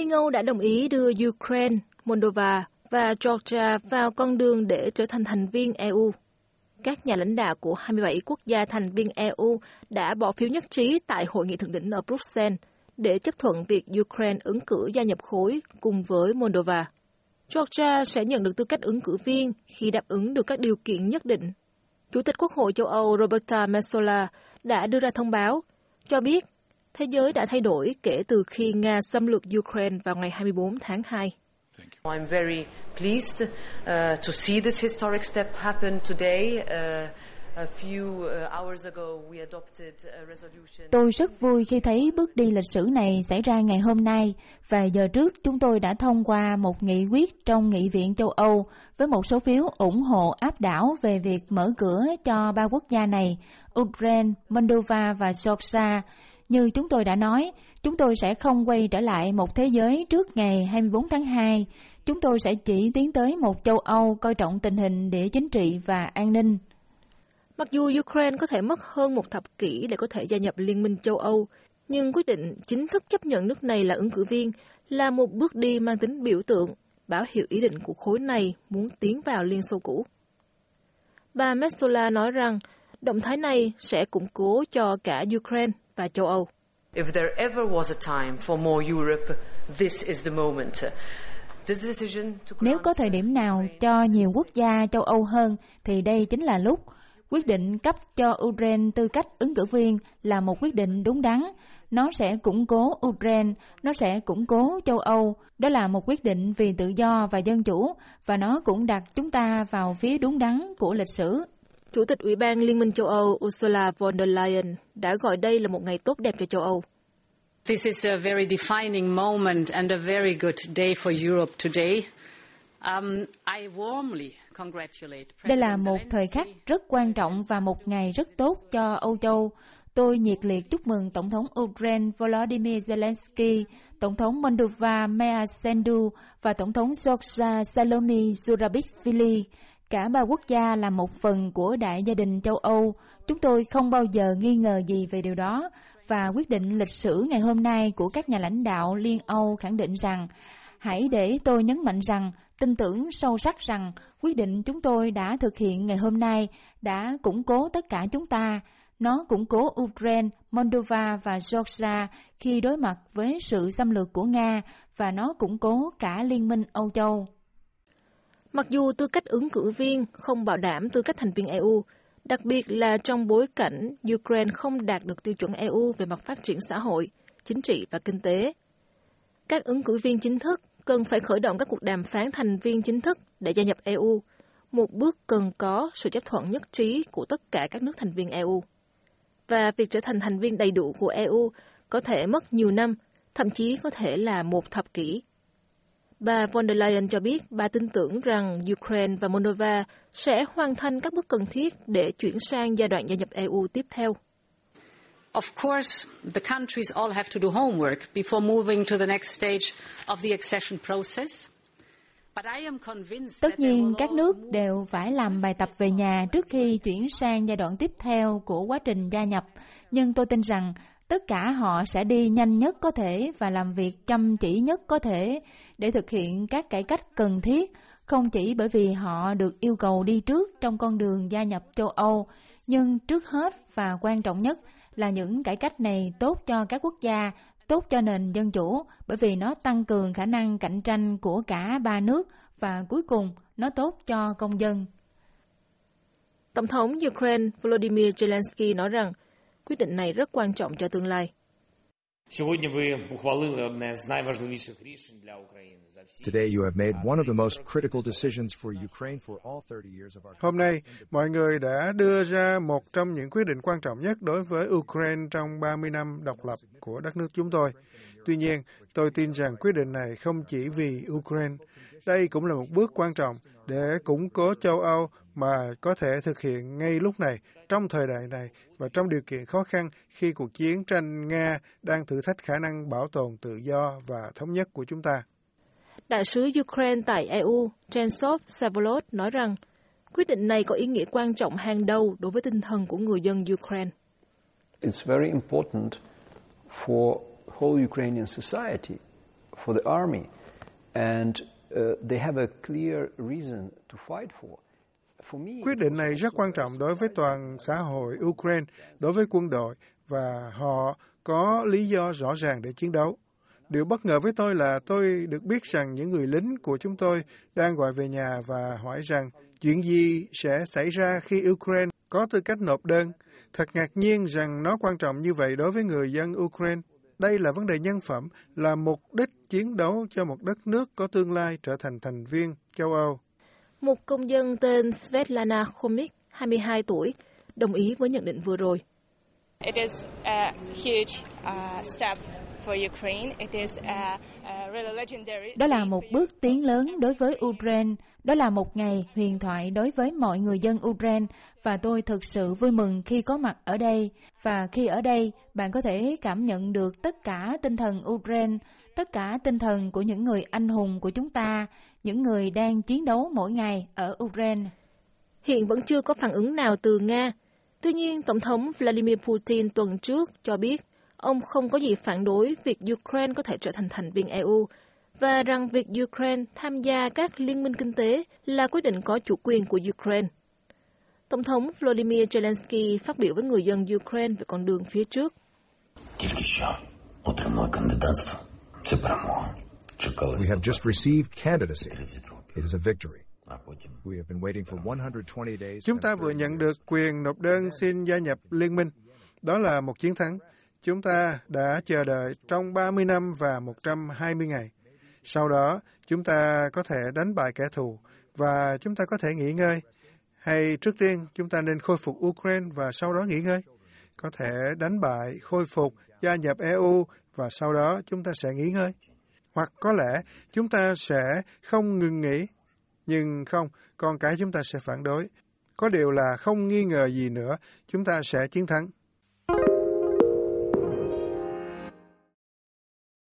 Liên Âu đã đồng ý đưa Ukraine, Moldova và Georgia vào con đường để trở thành thành viên EU. Các nhà lãnh đạo của 27 quốc gia thành viên EU đã bỏ phiếu nhất trí tại hội nghị thượng đỉnh ở Bruxelles để chấp thuận việc Ukraine ứng cử gia nhập khối cùng với Moldova. Georgia sẽ nhận được tư cách ứng cử viên khi đáp ứng được các điều kiện nhất định. Chủ tịch Quốc hội châu Âu Roberta Metsola đã đưa ra thông báo, cho biết thế giới đã thay đổi kể từ khi Nga xâm lược Ukraine vào ngày 24 tháng 2. I'm very pleased uh, to see this historic step happen today. Uh, Tôi rất vui khi thấy bước đi lịch sử này xảy ra ngày hôm nay. Vài giờ trước, chúng tôi đã thông qua một nghị quyết trong Nghị viện châu Âu với một số phiếu ủng hộ áp đảo về việc mở cửa cho ba quốc gia này, Ukraine, Moldova và Georgia. Như chúng tôi đã nói, chúng tôi sẽ không quay trở lại một thế giới trước ngày 24 tháng 2. Chúng tôi sẽ chỉ tiến tới một châu Âu coi trọng tình hình địa chính trị và an ninh. Mặc dù Ukraine có thể mất hơn một thập kỷ để có thể gia nhập Liên minh châu Âu, nhưng quyết định chính thức chấp nhận nước này là ứng cử viên là một bước đi mang tính biểu tượng, báo hiệu ý định của khối này muốn tiến vào Liên Xô cũ. Bà Metsola nói rằng động thái này sẽ củng cố cho cả Ukraine và châu Âu. If there ever was a time for more Europe, this is the moment. Nếu có thời điểm nào cho nhiều quốc gia châu Âu hơn, thì đây chính là lúc Quyết định cấp cho Ukraine tư cách ứng cử viên là một quyết định đúng đắn. Nó sẽ củng cố Ukraine, nó sẽ củng cố châu Âu. Đó là một quyết định vì tự do và dân chủ, và nó cũng đặt chúng ta vào phía đúng đắn của lịch sử. Chủ tịch Ủy ban Liên minh châu Âu Ursula von der Leyen đã gọi đây là một ngày tốt đẹp cho châu Âu. This is a very defining moment and a very good day for Europe today. Um, I warmly đây là một thời khắc rất quan trọng và một ngày rất tốt cho Âu Châu. Tôi nhiệt liệt chúc mừng Tổng thống Ukraine Volodymyr Zelensky, Tổng thống Moldova Mea Sandu và Tổng thống Georgia Salome Zurabishvili. Cả ba quốc gia là một phần của đại gia đình châu Âu. Chúng tôi không bao giờ nghi ngờ gì về điều đó và quyết định lịch sử ngày hôm nay của các nhà lãnh đạo Liên Âu khẳng định rằng hãy để tôi nhấn mạnh rằng tin tưởng sâu sắc rằng quyết định chúng tôi đã thực hiện ngày hôm nay đã củng cố tất cả chúng ta. Nó củng cố Ukraine, Moldova và Georgia khi đối mặt với sự xâm lược của Nga và nó củng cố cả Liên minh Âu Châu. Mặc dù tư cách ứng cử viên không bảo đảm tư cách thành viên EU, đặc biệt là trong bối cảnh Ukraine không đạt được tiêu chuẩn EU về mặt phát triển xã hội, chính trị và kinh tế. Các ứng cử viên chính thức cần phải khởi động các cuộc đàm phán thành viên chính thức để gia nhập EU, một bước cần có sự chấp thuận nhất trí của tất cả các nước thành viên EU. Và việc trở thành thành viên đầy đủ của EU có thể mất nhiều năm, thậm chí có thể là một thập kỷ. Bà von der Leyen cho biết bà tin tưởng rằng Ukraine và Moldova sẽ hoàn thành các bước cần thiết để chuyển sang giai đoạn gia nhập EU tiếp theo. Of course, the countries all have to do homework before moving to the next stage of the accession process. Tất nhiên, các nước đều phải làm bài tập về nhà trước khi chuyển sang giai đoạn tiếp theo của quá trình gia nhập. Nhưng tôi tin rằng tất cả họ sẽ đi nhanh nhất có thể và làm việc chăm chỉ nhất có thể để thực hiện các cải cách cần thiết, không chỉ bởi vì họ được yêu cầu đi trước trong con đường gia nhập châu Âu, nhưng trước hết và quan trọng nhất là những cải cách này tốt cho các quốc gia, tốt cho nền dân chủ bởi vì nó tăng cường khả năng cạnh tranh của cả ba nước và cuối cùng nó tốt cho công dân. Tổng thống Ukraine Volodymyr Zelensky nói rằng Quyết định này rất quan trọng cho tương lai. Hôm nay, mọi người đã đưa ra một trong những quyết định quan trọng nhất đối với Ukraine trong 30 năm độc lập của đất nước chúng tôi. Tuy nhiên, tôi tin rằng quyết định này không chỉ vì Ukraine. Đây cũng là một bước quan trọng để củng cố châu Âu mà có thể thực hiện ngay lúc này trong thời đại này và trong điều kiện khó khăn khi cuộc chiến tranh Nga đang thử thách khả năng bảo tồn tự do và thống nhất của chúng ta. Đại sứ Ukraine tại EU, Jensov Savolod nói rằng quyết định này có ý nghĩa quan trọng hàng đầu đối với tinh thần của người dân Ukraine. It's very important for whole Ukrainian society, for the army, and uh, they have a clear reason to fight for. Quyết định này rất quan trọng đối với toàn xã hội Ukraine, đối với quân đội, và họ có lý do rõ ràng để chiến đấu. Điều bất ngờ với tôi là tôi được biết rằng những người lính của chúng tôi đang gọi về nhà và hỏi rằng chuyện gì sẽ xảy ra khi Ukraine có tư cách nộp đơn. Thật ngạc nhiên rằng nó quan trọng như vậy đối với người dân Ukraine. Đây là vấn đề nhân phẩm, là mục đích chiến đấu cho một đất nước có tương lai trở thành thành viên châu Âu. Một công dân tên Svetlana Khomik, 22 tuổi, đồng ý với nhận định vừa rồi. It is a huge uh, step đó là một bước tiến lớn đối với Ukraine. Đó là một ngày huyền thoại đối với mọi người dân Ukraine và tôi thực sự vui mừng khi có mặt ở đây. Và khi ở đây, bạn có thể cảm nhận được tất cả tinh thần Ukraine, tất cả tinh thần của những người anh hùng của chúng ta, những người đang chiến đấu mỗi ngày ở Ukraine. Hiện vẫn chưa có phản ứng nào từ Nga. Tuy nhiên, Tổng thống Vladimir Putin tuần trước cho biết ông không có gì phản đối việc Ukraine có thể trở thành thành viên EU và rằng việc Ukraine tham gia các liên minh kinh tế là quyết định có chủ quyền của Ukraine. Tổng thống Volodymyr Zelensky phát biểu với người dân Ukraine về con đường phía trước. We have just received candidacy. It is a victory. Chúng ta vừa nhận được quyền nộp đơn xin gia nhập liên minh. Đó là một chiến thắng. Chúng ta đã chờ đợi trong 30 năm và 120 ngày. Sau đó, chúng ta có thể đánh bại kẻ thù và chúng ta có thể nghỉ ngơi. Hay trước tiên, chúng ta nên khôi phục Ukraine và sau đó nghỉ ngơi. Có thể đánh bại, khôi phục, gia nhập EU và sau đó chúng ta sẽ nghỉ ngơi. Hoặc có lẽ chúng ta sẽ không ngừng nghỉ. Nhưng không, con cái chúng ta sẽ phản đối. Có điều là không nghi ngờ gì nữa, chúng ta sẽ chiến thắng.